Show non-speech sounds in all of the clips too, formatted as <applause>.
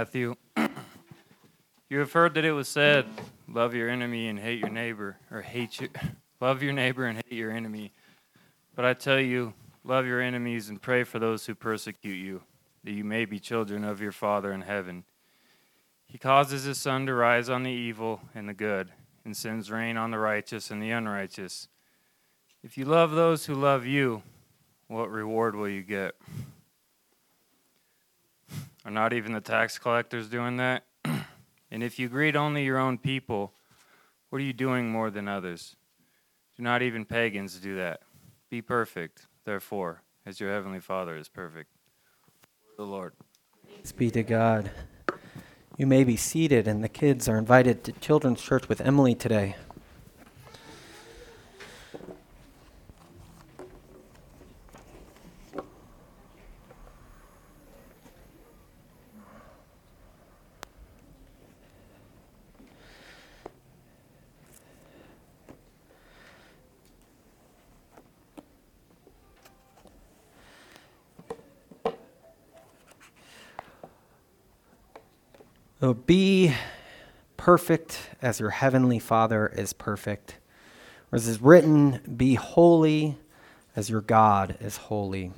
Matthew. you have heard that it was said, Love your enemy and hate your neighbor, or hate you. <laughs> Love your neighbor and hate your enemy. But I tell you, love your enemies and pray for those who persecute you, that you may be children of your Father in heaven. He causes his sun to rise on the evil and the good, and sends rain on the righteous and the unrighteous. If you love those who love you, what reward will you get? Are not even the tax collectors doing that? <clears throat> and if you greet only your own people, what are you doing more than others? Do not even pagans do that. Be perfect, therefore, as your heavenly Father is perfect. The Lord. Thanks be to God. You may be seated, and the kids are invited to Children's Church with Emily today. So be perfect as your heavenly Father is perfect. Or as is written, be holy as your God is holy.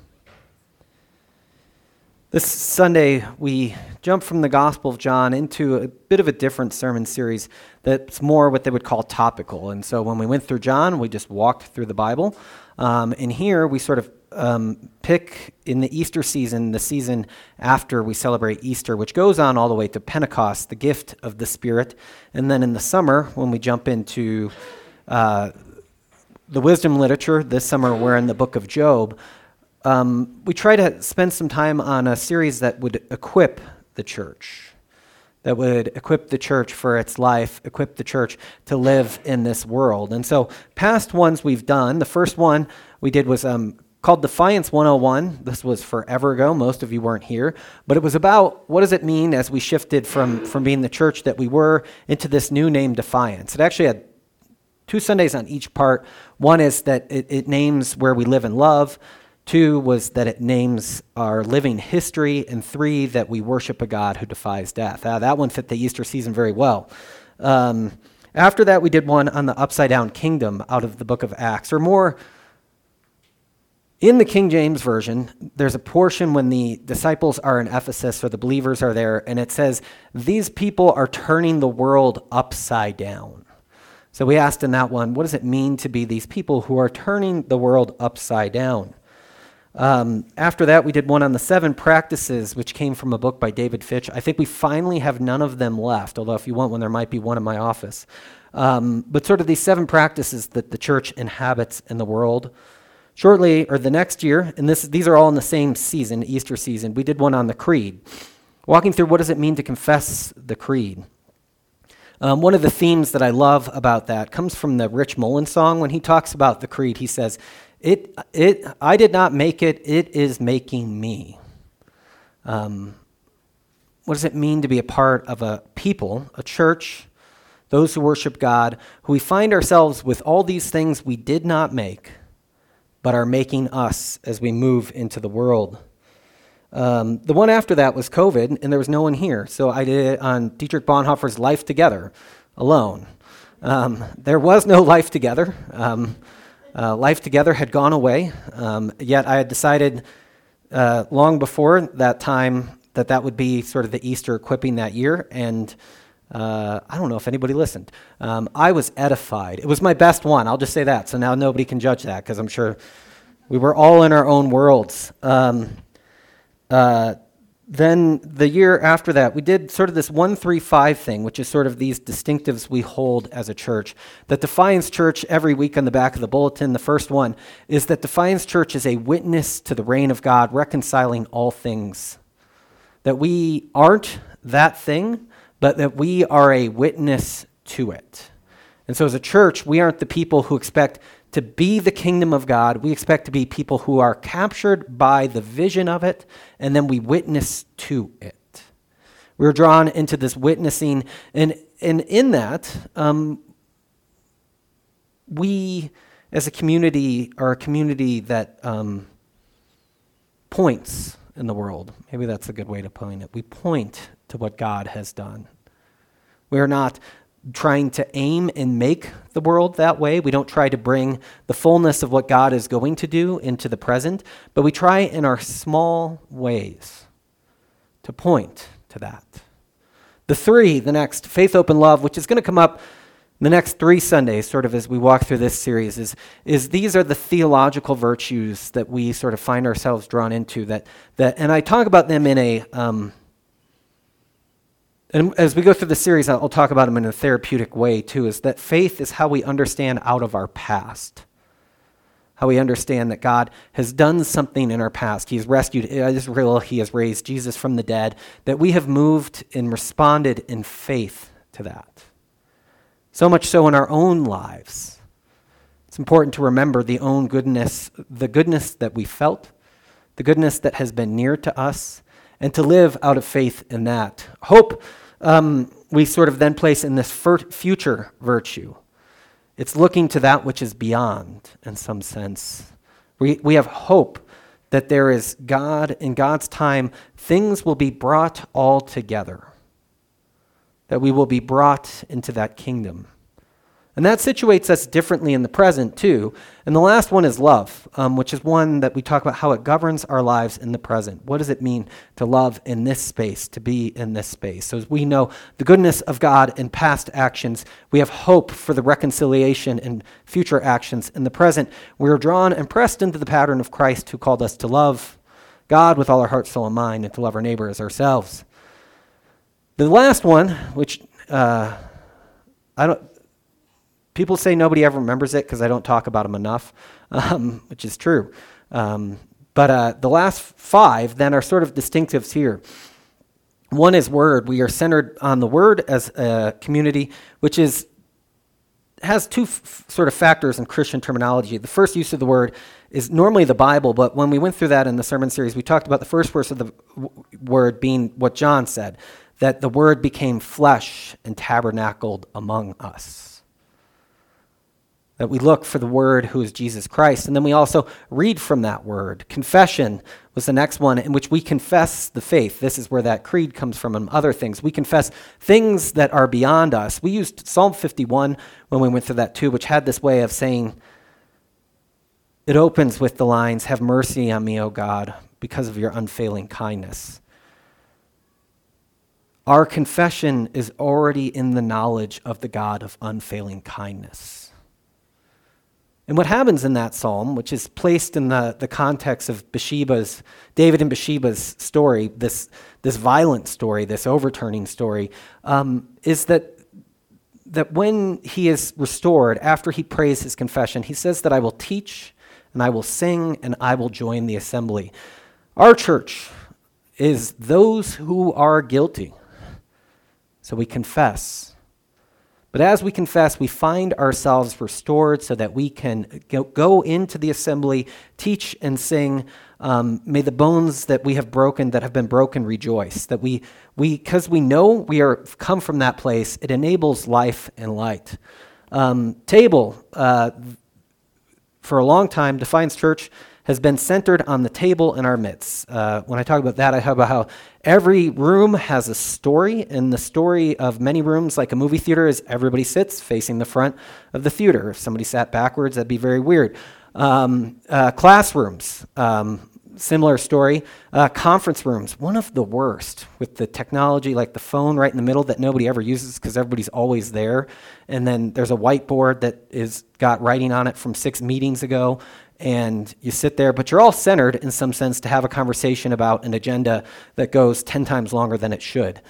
This Sunday, we jump from the Gospel of John into a bit of a different sermon series that's more what they would call topical. And so when we went through John, we just walked through the Bible. Um, and here, we sort of um, pick in the Easter season, the season after we celebrate Easter, which goes on all the way to Pentecost, the gift of the Spirit. And then in the summer, when we jump into uh, the wisdom literature, this summer we're in the book of Job, um, we try to spend some time on a series that would equip the church. That would equip the church for its life, equip the church to live in this world. And so, past ones we've done, the first one we did was um, called Defiance 101. This was forever ago. Most of you weren't here. But it was about what does it mean as we shifted from, from being the church that we were into this new name, Defiance. It actually had two Sundays on each part. One is that it, it names where we live and love. Two was that it names our living history. And three, that we worship a God who defies death. Uh, that one fit the Easter season very well. Um, after that, we did one on the upside down kingdom out of the book of Acts, or more in the King James Version, there's a portion when the disciples are in Ephesus or the believers are there, and it says, These people are turning the world upside down. So we asked in that one, what does it mean to be these people who are turning the world upside down? Um, after that, we did one on the seven practices, which came from a book by David Fitch. I think we finally have none of them left, although if you want one, there might be one in my office. Um, but sort of these seven practices that the church inhabits in the world. Shortly, or the next year, and this, these are all in the same season, Easter season, we did one on the creed. Walking through what does it mean to confess the creed. Um, one of the themes that I love about that comes from the Rich Mullins song. When he talks about the creed, he says, it, it, I did not make it, it is making me. Um, what does it mean to be a part of a people, a church, those who worship God, who we find ourselves with all these things we did not make, but are making us as we move into the world. Um, the one after that was COVID, and there was no one here. So I did it on Dietrich Bonhoeffer's Life Together alone. Um, there was no life together. Um, uh, life together had gone away, um, yet I had decided uh, long before that time that that would be sort of the Easter equipping that year, and uh, I don't know if anybody listened. Um, I was edified. It was my best one. I'll just say that. So now nobody can judge that because I'm sure we were all in our own worlds. Um, uh, then the year after that, we did sort of this 135 thing, which is sort of these distinctives we hold as a church. That Defiance Church, every week on the back of the bulletin, the first one is that Defiance Church is a witness to the reign of God, reconciling all things. That we aren't that thing, but that we are a witness to it. And so, as a church, we aren't the people who expect to be the kingdom of God. We expect to be people who are captured by the vision of it, and then we witness to it. We're drawn into this witnessing, and, and in that, um, we as a community are a community that um, points in the world. Maybe that's a good way to point it. We point to what God has done. We are not trying to aim and make the world that way. We don't try to bring the fullness of what God is going to do into the present, but we try in our small ways to point to that. The three, the next, faith, open, love, which is going to come up the next three Sundays, sort of as we walk through this series, is, is these are the theological virtues that we sort of find ourselves drawn into. That, that, and I talk about them in a, um, and as we go through the series, I'll talk about them in a therapeutic way too, is that faith is how we understand out of our past. How we understand that God has done something in our past. He has rescued Israel, He has raised Jesus from the dead, that we have moved and responded in faith to that. So much so in our own lives. It's important to remember the own goodness, the goodness that we felt, the goodness that has been near to us, and to live out of faith in that. Hope um, we sort of then place in this future virtue. It's looking to that which is beyond, in some sense. We, we have hope that there is God, in God's time, things will be brought all together, that we will be brought into that kingdom. And that situates us differently in the present, too. And the last one is love, um, which is one that we talk about how it governs our lives in the present. What does it mean to love in this space, to be in this space? So, as we know the goodness of God in past actions, we have hope for the reconciliation in future actions in the present. We are drawn and pressed into the pattern of Christ who called us to love God with all our heart, soul, and mind, and to love our neighbor as ourselves. The last one, which uh, I don't People say nobody ever remembers it because I don't talk about them enough, <laughs> um, which is true. Um, but uh, the last five then are sort of distinctives here. One is word. We are centered on the word as a community, which is has two f- sort of factors in Christian terminology. The first use of the word is normally the Bible, but when we went through that in the sermon series, we talked about the first verse of the w- word being what John said, that the word became flesh and tabernacled among us that we look for the Word who is Jesus Christ. And then we also read from that Word. Confession was the next one in which we confess the faith. This is where that creed comes from and other things. We confess things that are beyond us. We used Psalm 51 when we went through that too, which had this way of saying, it opens with the lines, Have mercy on me, O God, because of your unfailing kindness. Our confession is already in the knowledge of the God of unfailing kindness. And what happens in that psalm, which is placed in the, the context of Bathsheba's, David and Bathsheba's story, this, this violent story, this overturning story, um, is that, that when he is restored, after he prays his confession, he says that I will teach and I will sing and I will join the assembly. Our church is those who are guilty. So we confess but as we confess, we find ourselves restored so that we can go into the assembly, teach and sing. Um, may the bones that we have broken, that have been broken, rejoice. That we, because we, we know we are come from that place, it enables life and light. Um, table, uh, for a long time, Defiance Church has been centered on the table in our midst. Uh, when I talk about that, I talk about how every room has a story, and the story of many rooms, like a movie theater, is everybody sits facing the front of the theater. If somebody sat backwards, that'd be very weird. Um, uh, classrooms, um, similar story. Uh, conference rooms, one of the worst with the technology like the phone right in the middle that nobody ever uses because everybody's always there. And then there's a whiteboard that is got writing on it from six meetings ago and you sit there, but you're all centered in some sense to have a conversation about an agenda that goes 10 times longer than it should.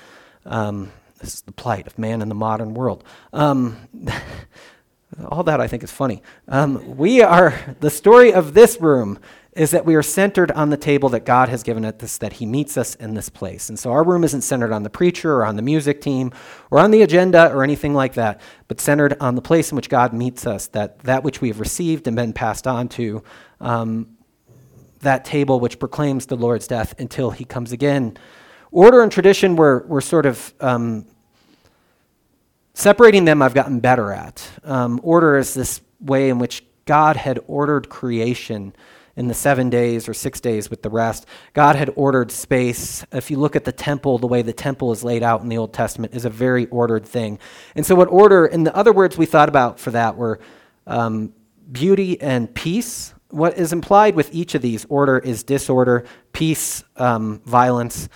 Um, this is the plight of man in the modern world. Um, <laughs> all that I think is funny. Um, we are, the story of this room is that we are centered on the table that God has given us, that He meets us in this place. And so our room isn't centered on the preacher or on the music team or on the agenda or anything like that, but centered on the place in which God meets us, that, that which we have received and been passed on to, um, that table which proclaims the Lord's death until He comes again. Order and tradition were, were sort of um, separating them, I've gotten better at. Um, order is this way in which God had ordered creation in the seven days or six days with the rest. God had ordered space. If you look at the temple, the way the temple is laid out in the Old Testament is a very ordered thing. And so, what order, and the other words we thought about for that were um, beauty and peace. What is implied with each of these order is disorder, peace, um, violence,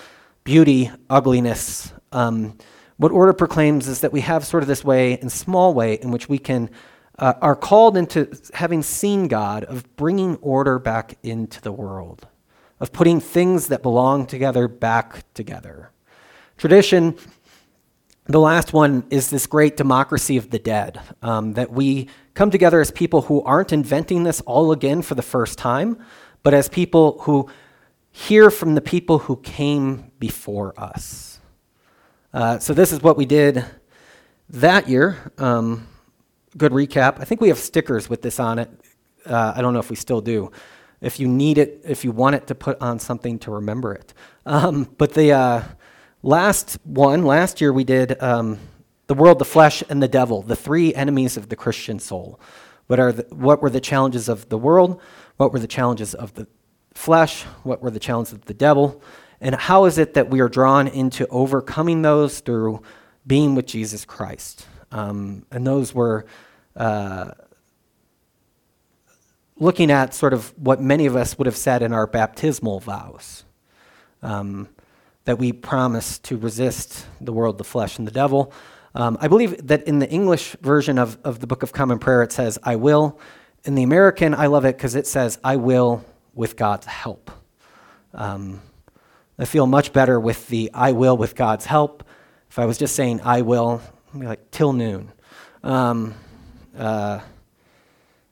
beauty, ugliness. Um, what order proclaims is that we have sort of this way, in small way, in which we can uh, are called into having seen God, of bringing order back into the world, of putting things that belong together back together. Tradition, the last one, is this great democracy of the dead, um, that we come together as people who aren't inventing this all again for the first time, but as people who hear from the people who came before us. Uh, so, this is what we did that year. Um, good recap. I think we have stickers with this on it. Uh, I don't know if we still do. If you need it, if you want it to put on something to remember it. Um, but the uh, last one, last year we did um, the world, the flesh, and the devil, the three enemies of the Christian soul. What, are the, what were the challenges of the world? What were the challenges of the flesh? What were the challenges of the devil? And how is it that we are drawn into overcoming those through being with Jesus Christ? Um, and those were looking at sort of what many of us would have said in our baptismal vows um, that we promise to resist the world, the flesh, and the devil. Um, I believe that in the English version of, of the Book of Common Prayer, it says, I will. In the American, I love it because it says, I will with God's help. Um, I feel much better with the I will with God's help. If I was just saying I will, I'd be like, till noon. Um, uh,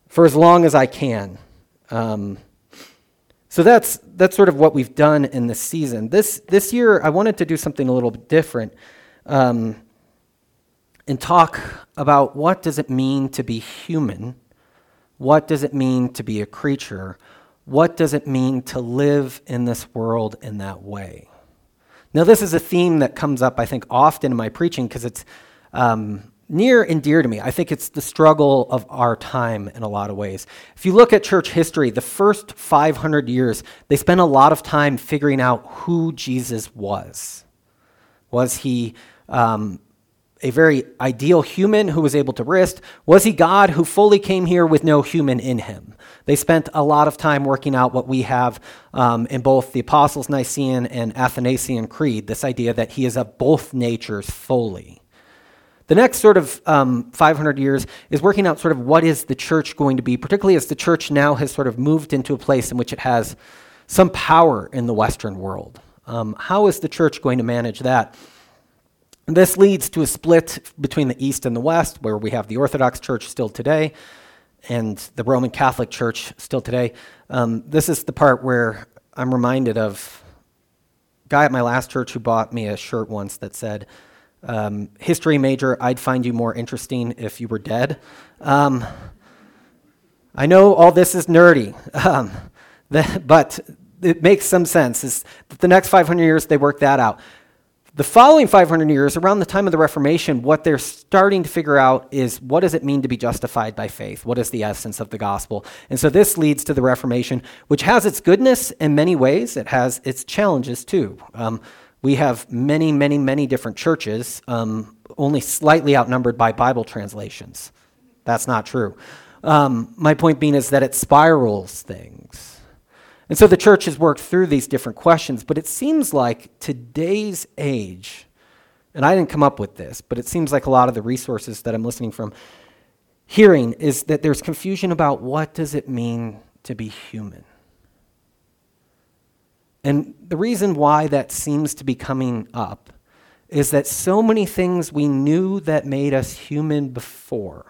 for as long as I can. Um, so that's that's sort of what we've done in this season. This this year, I wanted to do something a little bit different, um, and talk about what does it mean to be human, what does it mean to be a creature, what does it mean to live in this world in that way. Now, this is a theme that comes up, I think, often in my preaching because it's um, near and dear to me. I think it's the struggle of our time in a lot of ways. If you look at church history, the first 500 years, they spent a lot of time figuring out who Jesus was. Was he um, a very ideal human who was able to rest? Was he God who fully came here with no human in him? They spent a lot of time working out what we have um, in both the Apostles' Nicene and Athanasian Creed this idea that he is of both natures fully. The next sort of um, 500 years is working out sort of what is the church going to be, particularly as the church now has sort of moved into a place in which it has some power in the Western world. Um, how is the church going to manage that? This leads to a split between the East and the West, where we have the Orthodox Church still today and the Roman Catholic Church still today. Um, this is the part where I'm reminded of a guy at my last church who bought me a shirt once that said, um, history major, I'd find you more interesting if you were dead. Um, I know all this is nerdy, <laughs> um, but it makes some sense. Is the next 500 years, they work that out. The following 500 years, around the time of the Reformation, what they're starting to figure out is what does it mean to be justified by faith? What is the essence of the gospel? And so this leads to the Reformation, which has its goodness in many ways. It has its challenges too. Um, we have many, many, many different churches, um, only slightly outnumbered by Bible translations. That's not true. Um, my point being is that it spirals things. And so the church has worked through these different questions, but it seems like today's age, and I didn't come up with this, but it seems like a lot of the resources that I'm listening from hearing is that there's confusion about what does it mean to be human. And the reason why that seems to be coming up is that so many things we knew that made us human before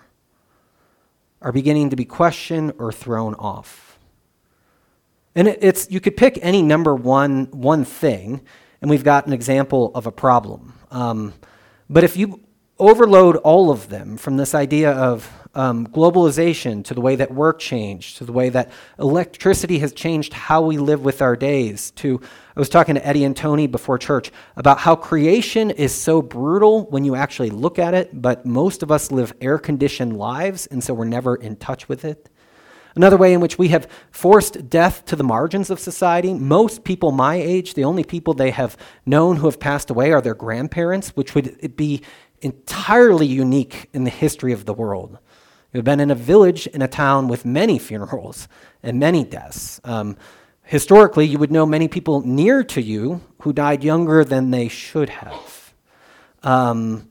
are beginning to be questioned or thrown off. And it's you could pick any number one one thing, and we've got an example of a problem. Um, but if you overload all of them from this idea of um, globalization to the way that work changed, to the way that electricity has changed how we live with our days, to I was talking to Eddie and Tony before church about how creation is so brutal when you actually look at it, but most of us live air conditioned lives, and so we're never in touch with it. Another way in which we have forced death to the margins of society. Most people my age, the only people they have known who have passed away are their grandparents, which would be entirely unique in the history of the world. You've been in a village in a town with many funerals and many deaths. Um, historically, you would know many people near to you who died younger than they should have. Um,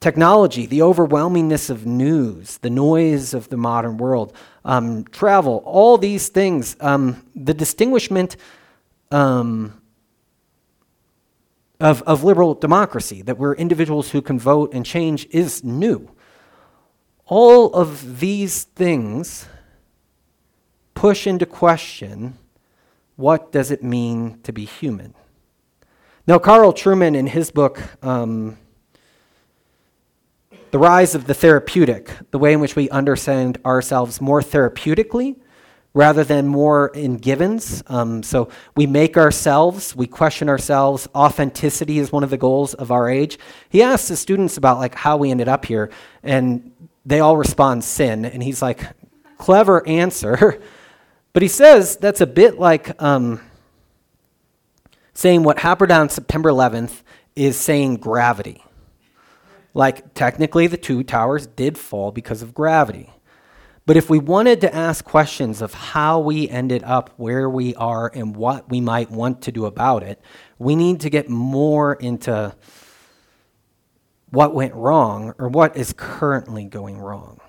technology, the overwhelmingness of news, the noise of the modern world, um, travel, all these things, um, the distinguishment um, of, of liberal democracy, that we're individuals who can vote and change, is new. All of these things push into question what does it mean to be human? Now, Carl Trueman, in his book, um, The Rise of the Therapeutic, the way in which we understand ourselves more therapeutically rather than more in givens. Um, so we make ourselves, we question ourselves. Authenticity is one of the goals of our age. He asks the students about like how we ended up here, and they all respond sin. And he's like, clever answer. <laughs> but he says that's a bit like um, saying what happened on September 11th is saying gravity. Like, technically, the two towers did fall because of gravity. But if we wanted to ask questions of how we ended up where we are and what we might want to do about it, we need to get more into what went wrong or what is currently going wrong.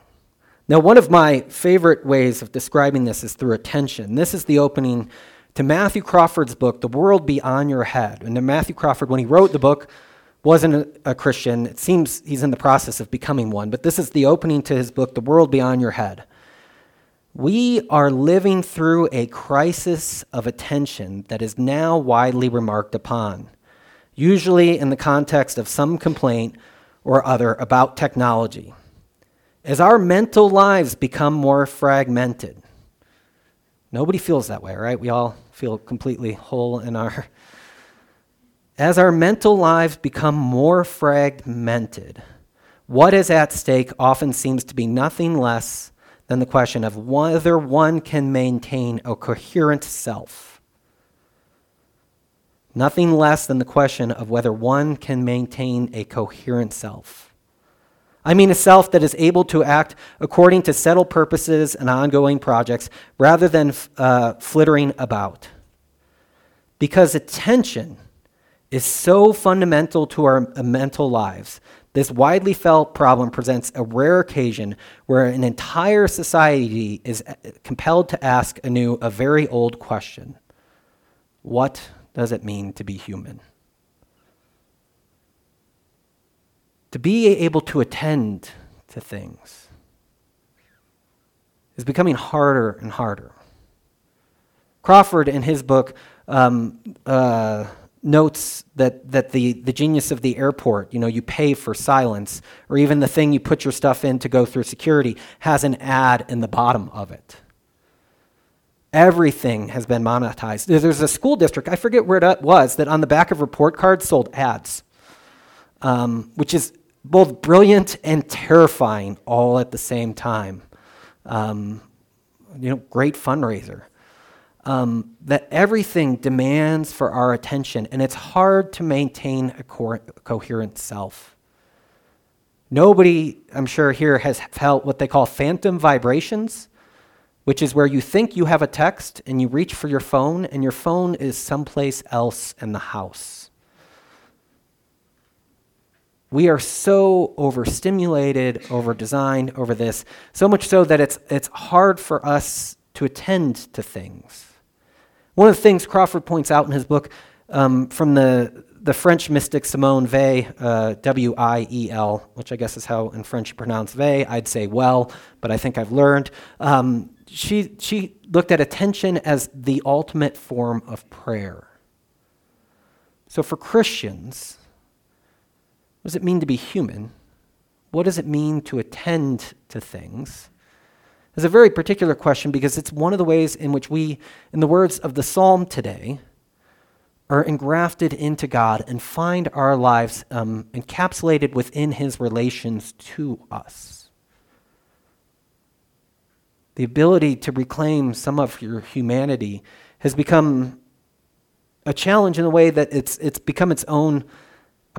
Now, one of my favorite ways of describing this is through attention. This is the opening to Matthew Crawford's book, The World Beyond Your Head. And Matthew Crawford, when he wrote the book, wasn't a, Christian. It seems he's in the process of becoming one, but this is the opening to his book, The World Beyond Your Head. We are living through a crisis of attention that is now widely remarked upon, usually in the context of some complaint or other about technology. As our mental lives become more fragmented, nobody feels that way, right? We all feel completely whole in our. As our mental lives become more fragmented, what is at stake often seems to be nothing less than the question of whether one can maintain a coherent self. Nothing less than the question of whether one can maintain a coherent self. I mean, a self that is able to act according to settled purposes and ongoing projects rather than uh, flittering about. Because attention is so fundamental to our mental lives this widely felt problem presents a rare occasion where an entire society is uh, compelled to ask anew a very old question What does it mean to be human? To be able to attend to things is becoming harder and harder. Crawford, in his book, um, uh, notes that, that the, the genius of the airport, you know, you pay for silence, or even the thing you put your stuff in to go through security, has an ad in the bottom of it. Everything has been monetized. There's a school district, I forget where it was, that on the back of report cards sold ads, um, which is both brilliant and terrifying all at the same time. Um, you know, great fundraiser um, that everything demands for our attention, and it's hard to maintain a co- coherent self. Nobody, I'm sure, here has felt what they call phantom vibrations, which is where you think you have a text and you reach for your phone, and your phone is someplace else in the house. We are so overstimulated, over designed, over this, so much so that it's, it's hard for us to attend to things. One of the things Crawford points out in his book um, from the, the French mystic Simone Weil, uh, W I E L, which I guess is how in French you pronounce Weil. I'd say well, but I think I've learned. Um, she, she looked at attention as the ultimate form of prayer. So for Christians, what does it mean to be human? What does it mean to attend to things? Is a very particular question because it's one of the ways in which we, in the words of the psalm today, are engrafted into God and find our lives um, encapsulated within his relations to us. the ability to reclaim some of your humanity, has become a challenge in a way that it's, it's become its own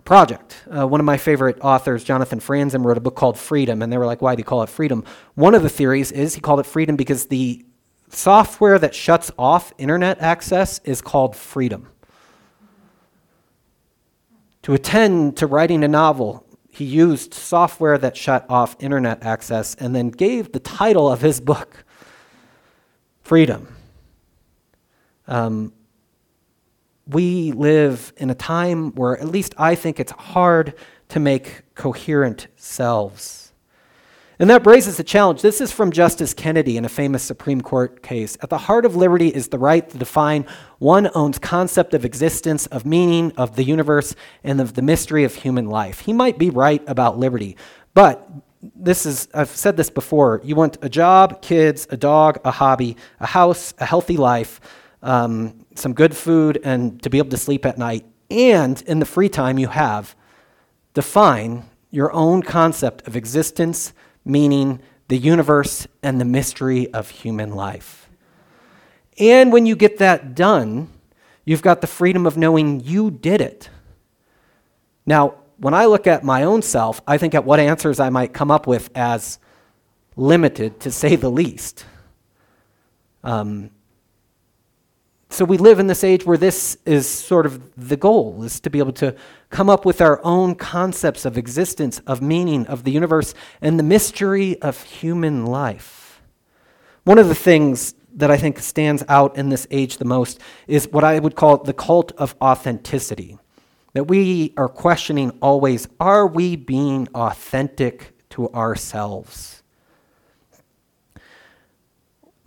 project. Uh, one of my favorite authors, Jonathan Franzen, wrote a book called Freedom, and they were like, why do you call it freedom? One of the theories is he called it freedom because the software that shuts off internet access is called freedom. To attend to writing a novel, he used software that shut off internet access and then gave the title of his book Freedom. Um, we live in a time where, at least I think, it's hard to make coherent selves. And that raises a challenge. This is from Justice Kennedy in a famous Supreme Court case. At the heart of liberty is the right to define one own's concept of existence, of meaning, of the universe, and of the mystery of human life. He might be right about liberty, but this is, I've said this before. You want a job, kids, a dog, a hobby, a house, a healthy life, um, some good food, and to be able to sleep at night. And in the free time you have, define your own concept of existence, meaning, the universe, and the mystery of human life. And when you get that done, you've got the freedom of knowing you did it. Now, when I look at my own self, I think at what answers I might come up with as limited, to say the least. Um, so we live in this age where this is sort of the goal is to be able to come up with our own concepts of existence, of meaning, of the universe, and the mystery of human life. One of the things that I think stands out in this age the most is what I would call the cult of authenticity. That we are questioning always are we being authentic to ourselves?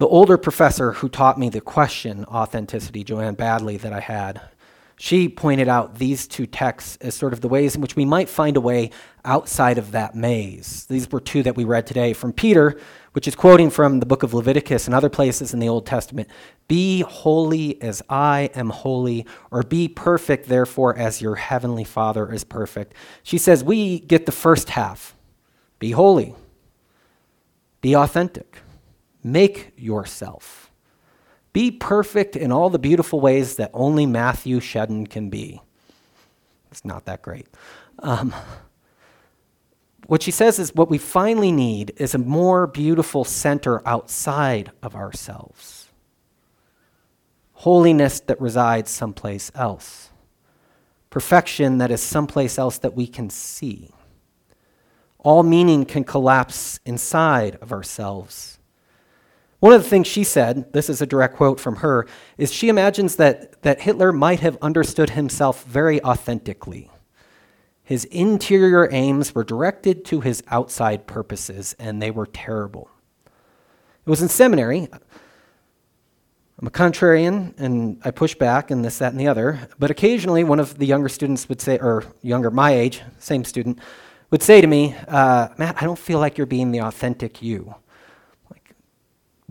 The older professor who taught me the question authenticity, Joanne Badley, that I had, she pointed out these two texts as sort of the ways in which we might find a way outside of that maze. These were two that we read today from Peter, which is quoting from the book of Leviticus and other places in the Old Testament Be holy as I am holy, or be perfect, therefore, as your heavenly Father is perfect. She says, We get the first half be holy, be authentic. Make yourself. Be perfect in all the beautiful ways that only Matthew Shedden can be. It's not that great. Um, what she says is what we finally need is a more beautiful center outside of ourselves. Holiness that resides someplace else. Perfection that is someplace else that we can see. All meaning can collapse inside of ourselves one of the things she said, this is a direct quote from her, is she imagines that, that Hitler might have understood himself very authentically. His interior aims were directed to his outside purposes, and they were terrible. It was in seminary. I'm a contrarian, and I push back, and this, that, and the other. But occasionally, one of the younger students would say, or younger, my age, same student, would say to me, uh, Matt, I don't feel like you're being the authentic you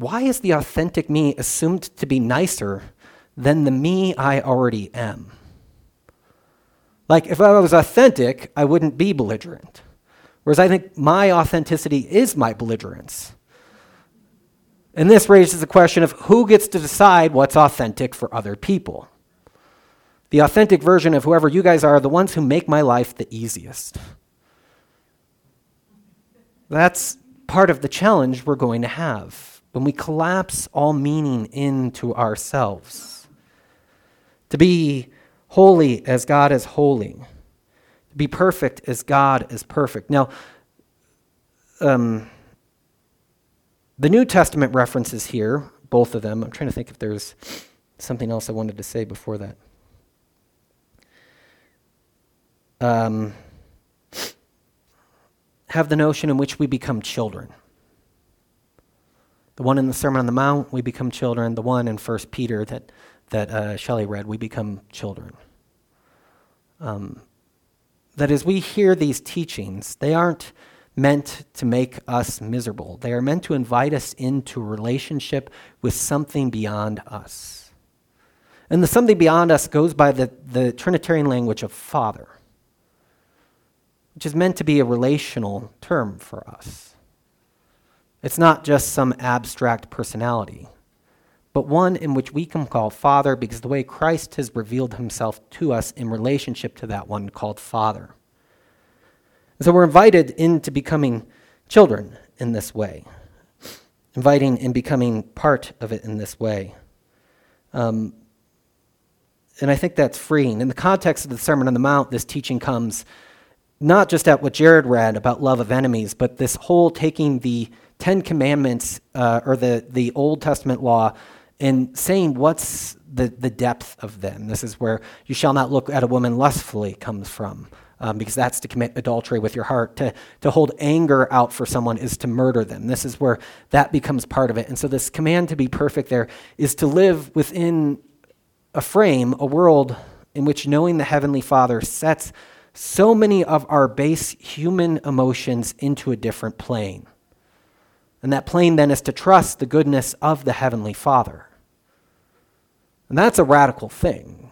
why is the authentic me assumed to be nicer than the me I already am? Like, if I was authentic, I wouldn't be belligerent. Whereas I think my authenticity is my belligerence. And this raises the question of who gets to decide what's authentic for other people. The authentic version of whoever you guys are, are the ones who make my life the easiest. That's part of the challenge we're going to have when we collapse all meaning into ourselves. To be holy as God is holy, to be perfect as God is perfect. Now, um, the New Testament references here, both of them. I'm trying to think if there's something else I wanted to say before that. Um, have the notion in which we become children. The one in the Sermon on the Mount, we become children. The one in First Peter that, that uh, Shelley read, we become children. Um, that as we hear these teachings, they aren't meant to make us miserable. They are meant to invite us into relationship with something beyond us. And the something beyond us goes by the, the Trinitarian language of Father, which is meant to be a relational term for us. It's not just some abstract personality, but one in which we can call Father because the way Christ has revealed himself to us in relationship to that one called Father. And so we're invited into becoming children in this way, inviting and becoming part of it in this way. Um, and I think that's freeing. In the context of the Sermon on the Mount, this teaching comes not just at what Jared read about love of enemies, but this whole taking the Ten Commandments uh, or the, the Old Testament law and saying what's the, the depth of them. This is where you shall not look at a woman lustfully comes from. Um, because that's to commit adultery with your heart. To, to hold anger out for someone is to murder them. This is where that becomes part of it. And so, this command to be perfect there is to live within a frame, a world in which knowing the Heavenly Father sets so many of our base human emotions into a different plane. And that plane then is to trust the goodness of the Heavenly Father. And that's a radical thing.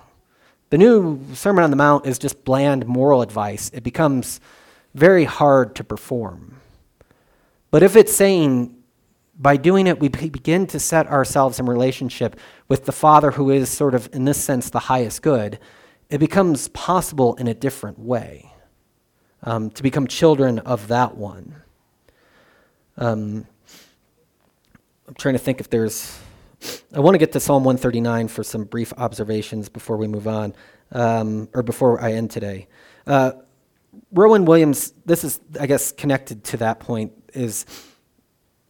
The new Sermon on the Mount is just bland moral advice. It becomes very hard to perform. But if it's saying, by doing it, we begin to set ourselves in relationship with the Father, who is sort of, in this sense, the highest good, it becomes possible in a different way um, to become children of that one. Um, I'm trying to think if there's. I want to get to Psalm 139 for some brief observations before we move on, um, or before I end today. Uh, Rowan Williams, this is, I guess, connected to that point, is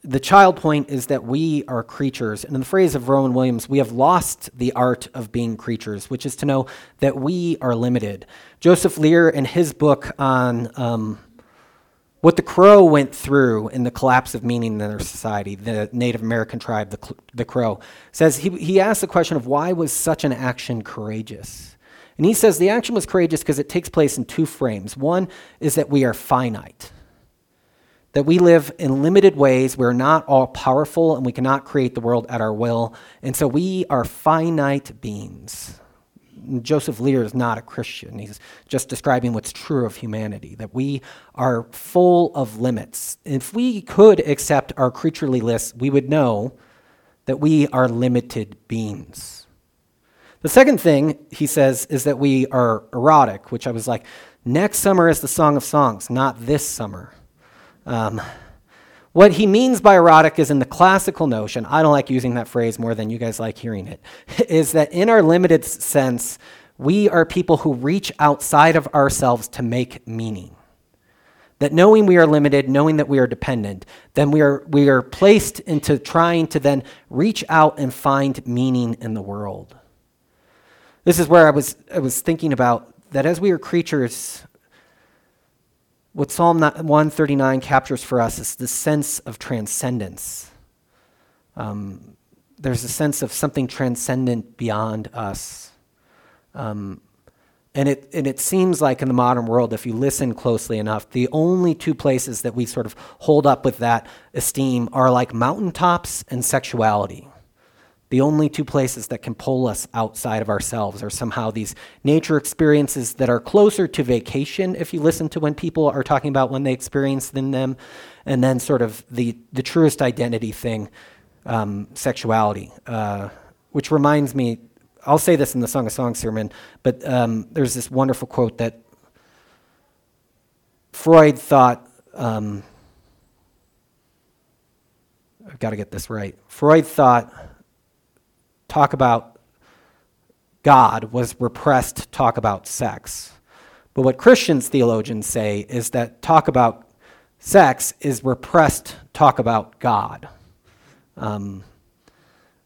the child point is that we are creatures. And in the phrase of Rowan Williams, we have lost the art of being creatures, which is to know that we are limited. Joseph Lear, in his book on um, what the Crow went through in the collapse of meaning in their society, the Native American tribe, the, the Crow, says he, he asked the question of why was such an action courageous? And he says the action was courageous because it takes place in two frames. One is that we are finite that we live in limited ways. We're not all powerful and we cannot create the world at our will. And so we are finite beings. Joseph Lear is not a Christian. He's just describing what's true of humanity, that we are full of limits. If we could accept our creatureliness, we would know that we are limited beings. The second thing he says is that we are erotic, which I was like, next summer is the Song of Songs, not this summer. Um, what he means by erotic is in the classical notion, I don't like using that phrase more than you guys like hearing it, <laughs> is that in our limited sense, we are people who reach outside of ourselves to make meaning. That knowing we are limited, knowing that we are dependent, then we are, we are placed into trying to then reach out and find meaning in the world. This is where I was, I was thinking about that as we are creatures what Psalm 139 captures for us is the sense of transcendence. Um, there's a sense of something transcendent beyond us. Um, and it, and it seems like in the modern world, if you listen closely enough, the only two places that we sort of hold up with that esteem are like mountaintops and sexuality. The only two places that can pull us outside of ourselves are somehow these nature experiences that are closer to vacation, if you listen to when people are talking about when they experience them, and then sort of the, the truest identity thing, um, sexuality. Uh, which reminds me, I'll say this in the Song of Songs sermon, but um, there's this wonderful quote that Freud thought. Um, I've got to get this right. Freud thought talk about God was repressed talk about sex. But what Christians theologians say is that talk about sex is repressed talk about God. Um,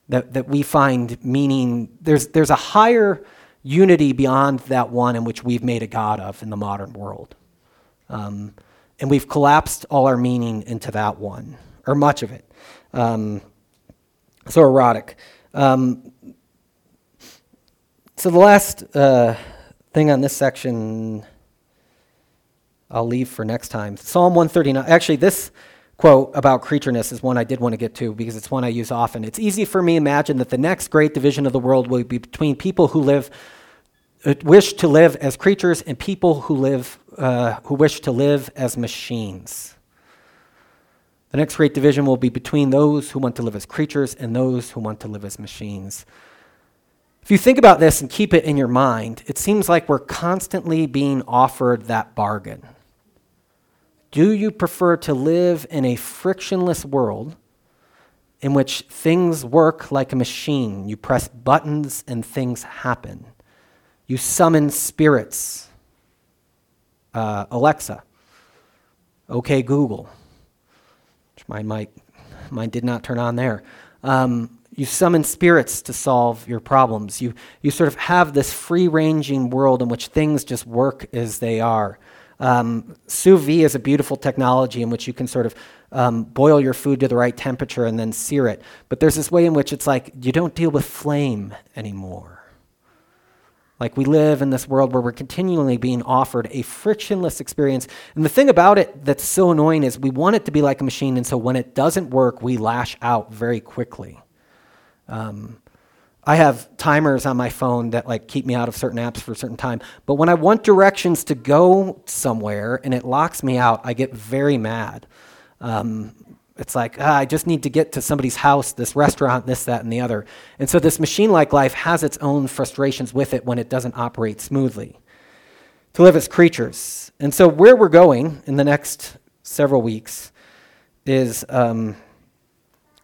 that, that we find meaning, there's, there's a higher unity beyond that one in which we've made a God of in the modern world. Um, and we've collapsed all our meaning into that one, or much of it. Um, so erotic. Um, so the last uh, thing on this section I'll leave for next time. Psalm 139. Actually, this quote about creatureness is one I did want to get to because it's one I use often. It's easy for me to imagine that the next great division of the world will be between people who live uh, wish to live as creatures and people who live uh, who wish to live as machines. The next great division will be between those who want to live as creatures and those who want to live as machines. If you think about this and keep it in your mind, it seems like we're constantly being offered that bargain. Do you prefer to live in a frictionless world in which things work like a machine? You press buttons and things happen. You summon spirits. Uh, Alexa. Okay, Google Mine might, mine did not turn on there. Um, you summon spirits to solve your problems. You, you sort of have this free ranging world in which things just work as they are. Um, sous vide is a beautiful technology in which you can sort of um, boil your food to the right temperature and then sear it. But there's this way in which it's like you don't deal with flame anymore. Like we live in this world where we're continually being offered a frictionless experience. And the thing about it that's so annoying is we want it to be like a machine, and so when it doesn't work, we lash out very quickly. Um, I have timers on my phone that like keep me out of certain apps for a certain time. But when I want directions to go somewhere and it locks me out, I get very mad. Um, it's like, ah, I just need to get to somebody's house, this restaurant, this, that, and the other. And so this machine like life has its own frustrations with it when it doesn't operate smoothly. To live as creatures. And so where we're going in the next several weeks is um,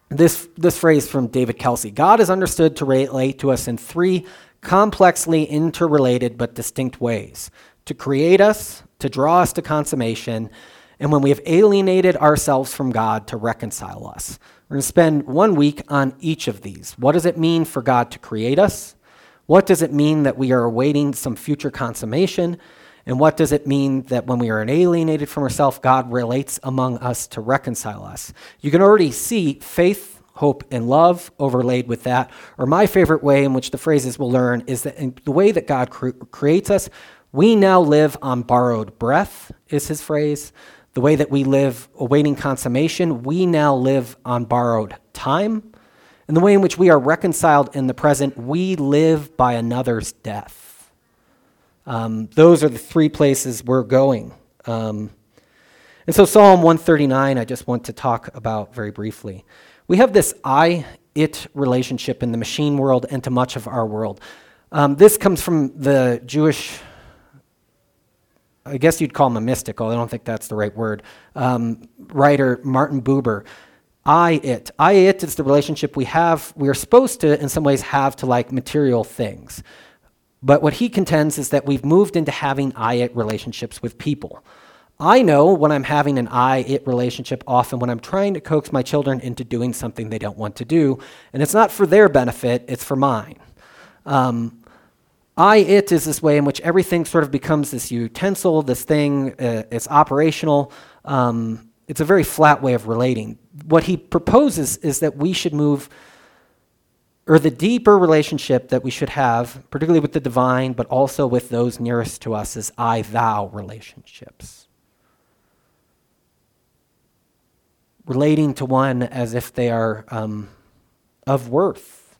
this, this phrase from David Kelsey God is understood to relate to us in three complexly interrelated but distinct ways to create us, to draw us to consummation, and when we have alienated ourselves from God to reconcile us. We're going to spend one week on each of these. What does it mean for God to create us? What does it mean that we are awaiting some future consummation? And what does it mean that when we are alienated from ourselves, God relates among us to reconcile us? You can already see faith, hope, and love overlaid with that. Or my favorite way in which the phrases we'll learn is that the way that God cre- creates us, we now live on borrowed breath, is his phrase the way that we live awaiting consummation, we now live on borrowed time. And the way in which we are reconciled in the present, we live by another's death. Um, those are the three places we're going. Um, and so, Psalm 139, I just want to talk about very briefly. We have this I it relationship in the machine world and to much of our world. Um, this comes from the Jewish I guess you'd call him a mystical, I don't think that's the right word, um, writer Martin Buber. I it. I it is the relationship we have, we are supposed to, in some ways, have to like material things. But what he contends is that we've moved into having I it relationships with people. I know when I'm having an I it relationship often when I'm trying to coax my children into doing something they don't want to do, and it's not for their benefit, it's for mine. Um, I it is this way in which everything sort of becomes this utensil, this thing, uh, it's operational. Um, it's a very flat way of relating. What he proposes is that we should move, or the deeper relationship that we should have, particularly with the divine, but also with those nearest to us, is I thou relationships. Relating to one as if they are um, of worth.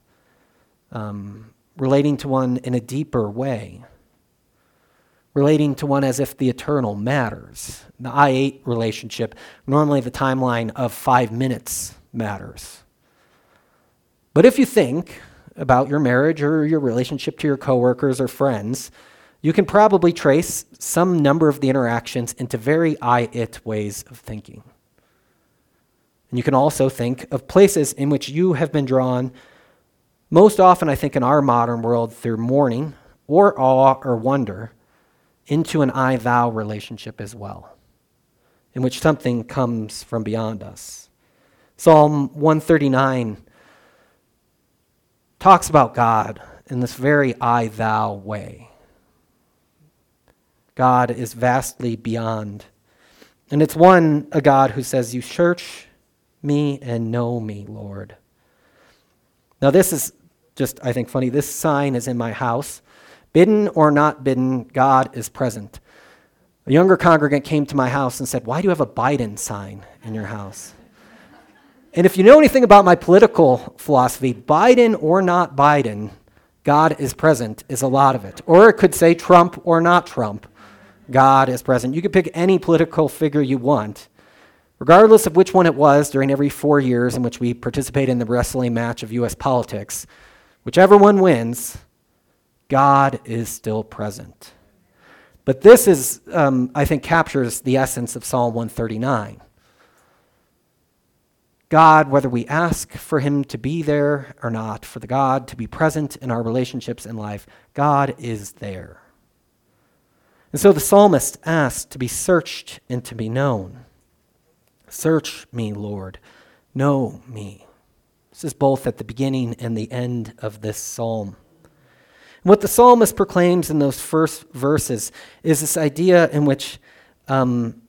Um, relating to one in a deeper way, relating to one as if the eternal matters. The I it relationship, normally the timeline of five minutes matters. But if you think about your marriage or your relationship to your coworkers or friends, you can probably trace some number of the interactions into very I it ways of thinking. And you can also think of places in which you have been drawn most often, I think, in our modern world, through mourning or awe or wonder into an I thou relationship as well, in which something comes from beyond us. Psalm 139 talks about God in this very I thou way. God is vastly beyond. And it's one, a God who says, You search me and know me, Lord. Now, this is just, I think, funny. This sign is in my house. Bidden or not bidden, God is present. A younger congregant came to my house and said, Why do you have a Biden sign in your house? And if you know anything about my political philosophy, Biden or not Biden, God is present is a lot of it. Or it could say Trump or not Trump, God is present. You could pick any political figure you want. regardless of which one it was during every four years in which we participate in the wrestling match of U.S. politics, whichever one wins, God is still present. But this is, um, I think, captures the essence of Psalm 139. God, whether we ask for Him to be there or not, for the God to be present in our relationships in life, God is there. And so the psalmist asks to be searched and to be known. Search me, Lord. Know me. This is both at the beginning and the end of this psalm. what the psalmist proclaims in those first verses is this idea in which um,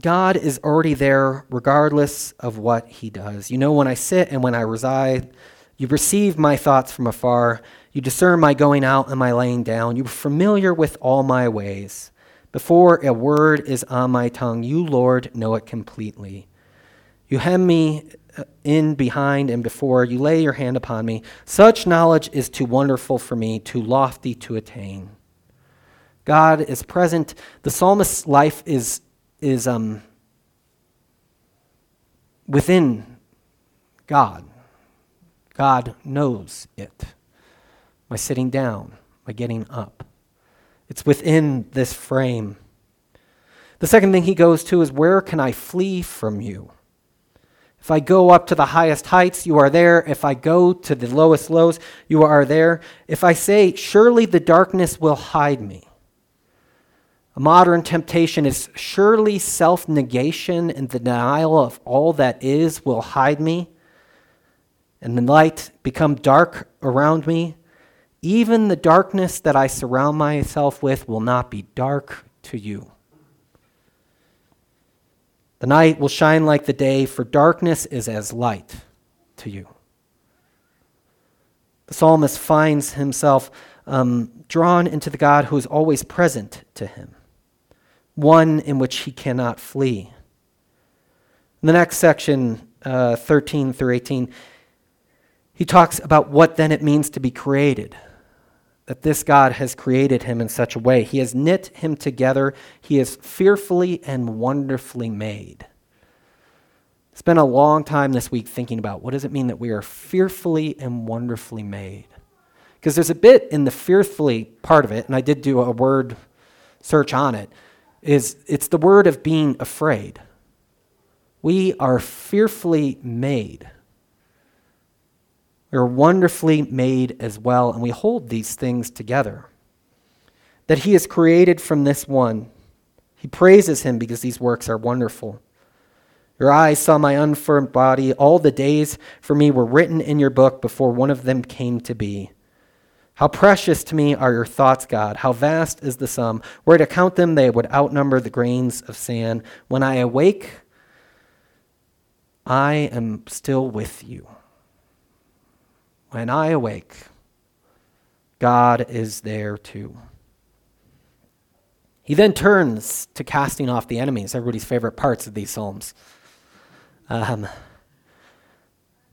God is already there regardless of what he does. You know, when I sit and when I reside, you perceive my thoughts from afar. You discern my going out and my laying down. You are familiar with all my ways. Before a word is on my tongue, you, Lord, know it completely. You hem me in behind and before, you lay your hand upon me. Such knowledge is too wonderful for me, too lofty to attain. God is present. The psalmist's life is, is um, within God. God knows it my sitting down, my getting up. It's within this frame. The second thing he goes to is where can I flee from you? If I go up to the highest heights, you are there. If I go to the lowest lows, you are there. If I say, surely the darkness will hide me. A modern temptation is surely self negation and the denial of all that is will hide me, and the light become dark around me. Even the darkness that I surround myself with will not be dark to you. The night will shine like the day, for darkness is as light to you. The psalmist finds himself um, drawn into the God who is always present to him, one in which he cannot flee. In the next section, uh, 13 through 18, he talks about what then it means to be created that this God has created him in such a way. He has knit him together, he is fearfully and wonderfully made. Spent a long time this week thinking about what does it mean that we are fearfully and wonderfully made? Because there's a bit in the fearfully part of it, and I did do a word search on it, is it's the word of being afraid. We are fearfully made. Are wonderfully made as well, and we hold these things together. That He is created from this one. He praises Him because these works are wonderful. Your eyes saw my unformed body. All the days for me were written in your book before one of them came to be. How precious to me are your thoughts, God. How vast is the sum. Were to count them, they would outnumber the grains of sand. When I awake, I am still with you. When I awake, God is there too. He then turns to casting off the enemies, everybody's favorite parts of these psalms. Um,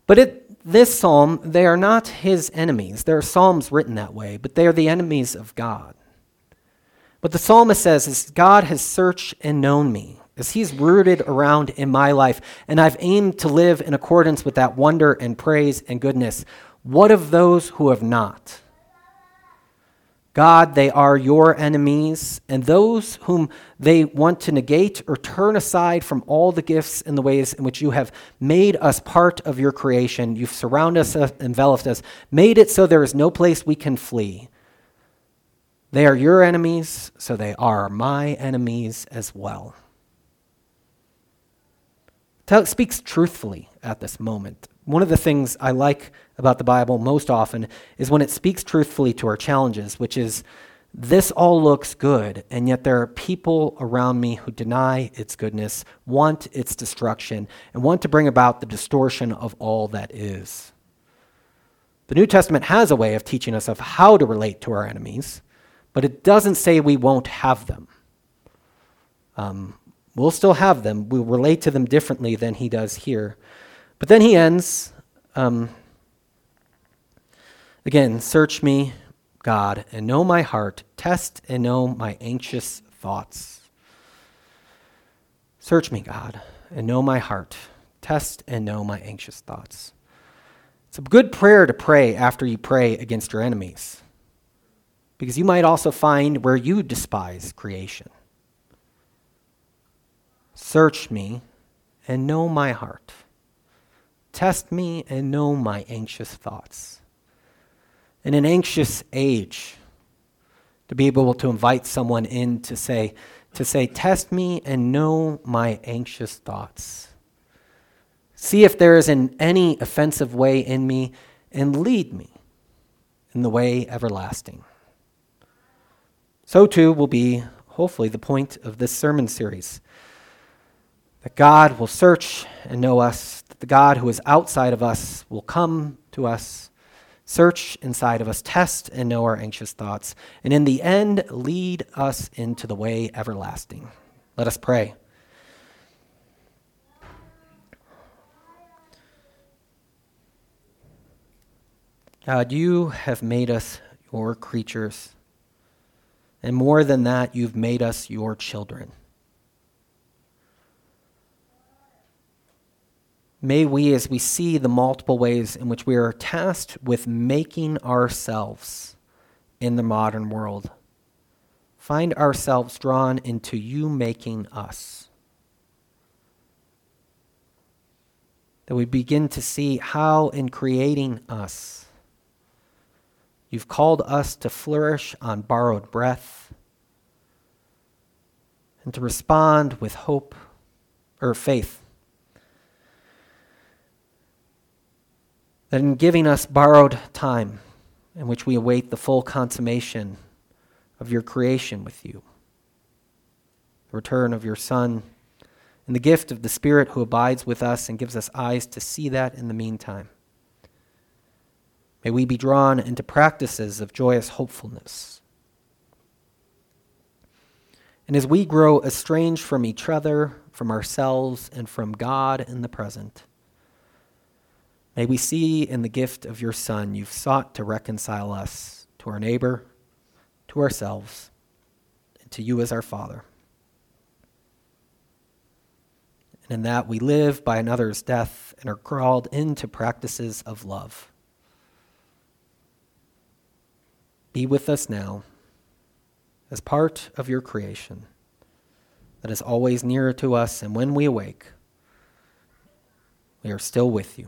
but it, this psalm, they are not his enemies. There are psalms written that way, but they are the enemies of God. What the psalmist says is God has searched and known me as he's rooted around in my life, and I've aimed to live in accordance with that wonder and praise and goodness. What of those who have not? God, they are your enemies, and those whom they want to negate or turn aside from all the gifts and the ways in which you have made us part of your creation. You've surrounded us, uh, enveloped us, made it so there is no place we can flee. They are your enemies, so they are my enemies as well. It speaks truthfully at this moment. One of the things I like about the Bible most often is when it speaks truthfully to our challenges, which is this all looks good, and yet there are people around me who deny its goodness, want its destruction, and want to bring about the distortion of all that is. The New Testament has a way of teaching us of how to relate to our enemies, but it doesn't say we won't have them. Um, we'll still have them. We'll relate to them differently than he does here. But then he ends um, again, search me, God, and know my heart. Test and know my anxious thoughts. Search me, God, and know my heart. Test and know my anxious thoughts. It's a good prayer to pray after you pray against your enemies, because you might also find where you despise creation. Search me and know my heart. Test me and know my anxious thoughts. In an anxious age, to be able to invite someone in to say, to say, Test me and know my anxious thoughts. See if there is in any offensive way in me, and lead me in the way everlasting. So, too, will be, hopefully, the point of this sermon series that God will search and know us, that the God who is outside of us will come to us search inside of us, test and know our anxious thoughts, and in the end, lead us into the way everlasting. Let us pray. God, you have made us your creatures. And more than that, you've made us your children. May we, as we see the multiple ways in which we are tasked with making ourselves in the modern world, find ourselves drawn into you making us. That we begin to see how, in creating us, you've called us to flourish on borrowed breath and to respond with hope or faith that in giving us borrowed time in which we await the full consummation of your creation with you, the return of your Son, and the gift of the Spirit who abides with us and gives us eyes to see that in the meantime. May we be drawn into practices of joyous hopefulness. And as we grow estranged from each other, from ourselves, and from God in the present, May we see in the gift of your Son you've sought to reconcile us to our neighbor, to ourselves, and to you as our Father. And in that we live by another's death and are called into practices of love. Be with us now as part of your creation that is always nearer to us, and when we awake, we are still with you